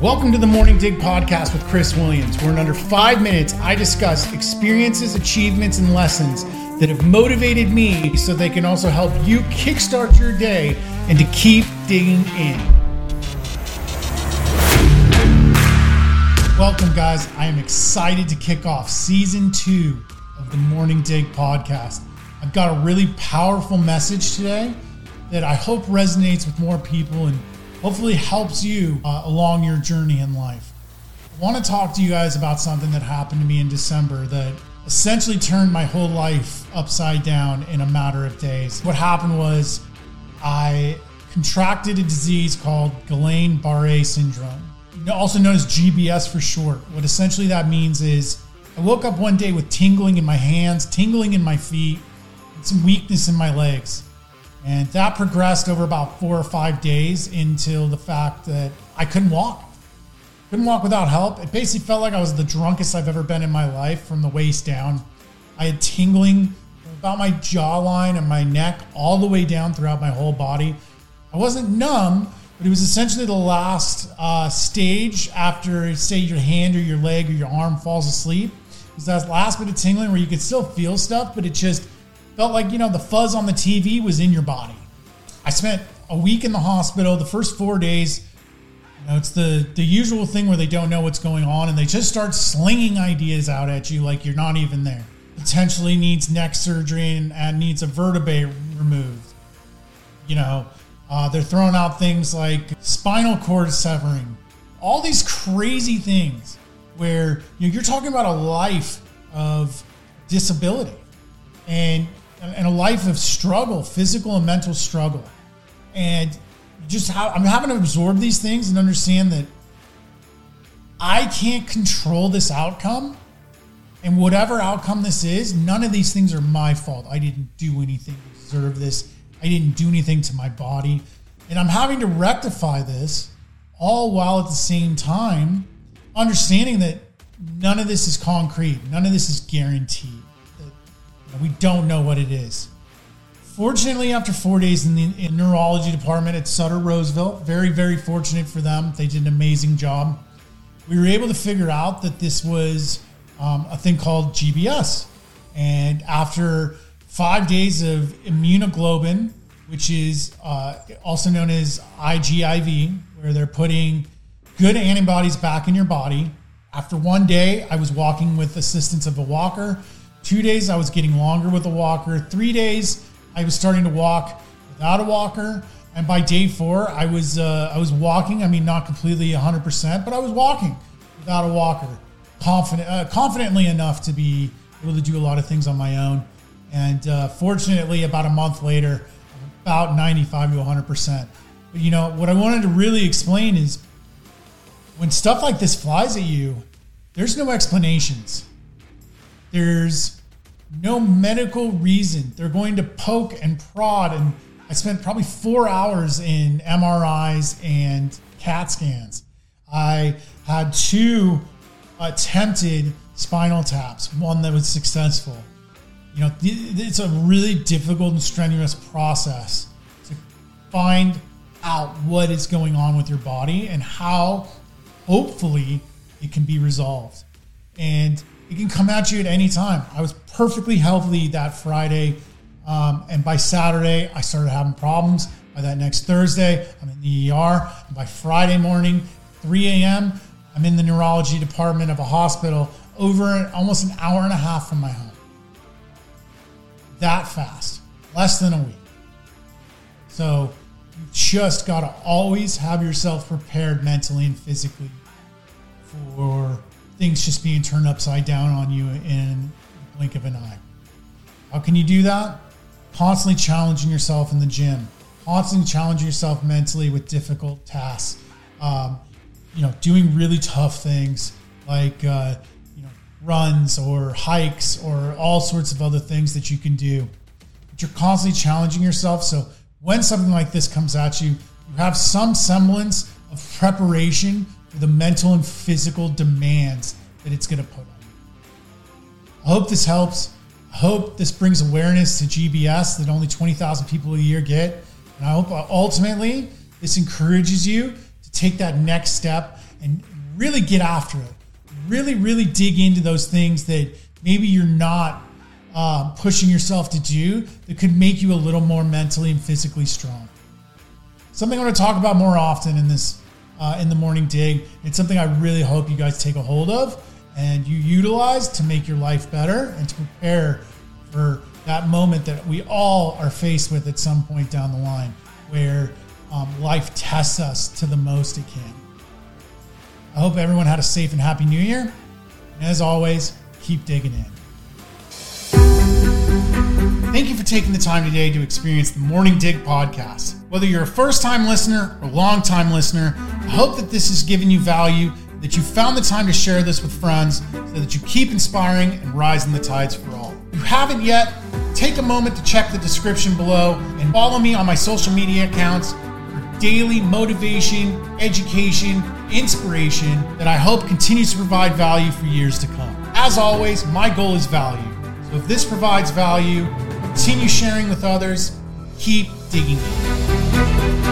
Welcome to the Morning Dig podcast with Chris Williams, where in under five minutes I discuss experiences, achievements, and lessons that have motivated me so they can also help you kickstart your day and to keep digging in. Welcome, guys. I am excited to kick off season two of the Morning Dig podcast. I've got a really powerful message today that I hope resonates with more people and hopefully helps you uh, along your journey in life. I want to talk to you guys about something that happened to me in December that essentially turned my whole life upside down in a matter of days. What happened was I contracted a disease called Guillain-Barré syndrome, also known as GBS for short. What essentially that means is I woke up one day with tingling in my hands, tingling in my feet, some weakness in my legs. And that progressed over about four or five days until the fact that I couldn't walk. Couldn't walk without help. It basically felt like I was the drunkest I've ever been in my life from the waist down. I had tingling about my jawline and my neck all the way down throughout my whole body. I wasn't numb, but it was essentially the last uh, stage after, say, your hand or your leg or your arm falls asleep. It was that last bit of tingling where you could still feel stuff, but it just felt like you know the fuzz on the TV was in your body. I spent a week in the hospital. The first four days, you know, it's the the usual thing where they don't know what's going on and they just start slinging ideas out at you like you're not even there. Potentially needs neck surgery and, and needs a vertebrae removed. You know, uh, they're throwing out things like spinal cord severing, all these crazy things where you know, you're talking about a life of disability. And and a life of struggle, physical and mental struggle. And just how I'm having to absorb these things and understand that I can't control this outcome. And whatever outcome this is, none of these things are my fault. I didn't do anything to deserve this. I didn't do anything to my body. And I'm having to rectify this all while at the same time understanding that none of this is concrete, none of this is guaranteed. We don't know what it is. Fortunately, after four days in the in neurology department at Sutter Roseville, very, very fortunate for them. They did an amazing job. We were able to figure out that this was um, a thing called GBS. And after five days of immunoglobulin, which is uh, also known as IGIV, where they're putting good antibodies back in your body. After one day, I was walking with assistance of a walker. Two days I was getting longer with a walker. Three days I was starting to walk without a walker. And by day four, I was uh, I was walking. I mean, not completely 100%, but I was walking without a walker, confident, uh, confidently enough to be able to do a lot of things on my own. And uh, fortunately, about a month later, about 95 to 100%. But you know what I wanted to really explain is when stuff like this flies at you, there's no explanations. There's no medical reason. They're going to poke and prod. And I spent probably four hours in MRIs and CAT scans. I had two attempted spinal taps, one that was successful. You know, it's a really difficult and strenuous process to find out what is going on with your body and how hopefully it can be resolved. And it can come at you at any time. I was perfectly healthy that Friday. Um, and by Saturday, I started having problems. By that next Thursday, I'm in the ER. And by Friday morning, 3 a.m., I'm in the neurology department of a hospital over almost an hour and a half from my home. That fast, less than a week. So you just got to always have yourself prepared mentally and physically for things just being turned upside down on you in the blink of an eye. How can you do that? Constantly challenging yourself in the gym, constantly challenging yourself mentally with difficult tasks. Um, you know, doing really tough things like uh, you know runs or hikes or all sorts of other things that you can do. But you're constantly challenging yourself. So when something like this comes at you, you have some semblance of preparation the mental and physical demands that it's going to put on you. I hope this helps. I hope this brings awareness to GBS that only 20,000 people a year get. And I hope ultimately this encourages you to take that next step and really get after it. Really, really dig into those things that maybe you're not uh, pushing yourself to do that could make you a little more mentally and physically strong. Something I want to talk about more often in this uh, in the morning dig. It's something I really hope you guys take a hold of and you utilize to make your life better and to prepare for that moment that we all are faced with at some point down the line where um, life tests us to the most it can. I hope everyone had a safe and happy new year. And as always, keep digging in. Thank you for taking the time today to experience the Morning Dig podcast. Whether you're a first time listener or a long time listener, I hope that this has given you value, that you found the time to share this with friends so that you keep inspiring and rising the tides for all. If you haven't yet, take a moment to check the description below and follow me on my social media accounts for daily motivation, education, inspiration that I hope continues to provide value for years to come. As always, my goal is value. So if this provides value, continue sharing with others, keep digging in.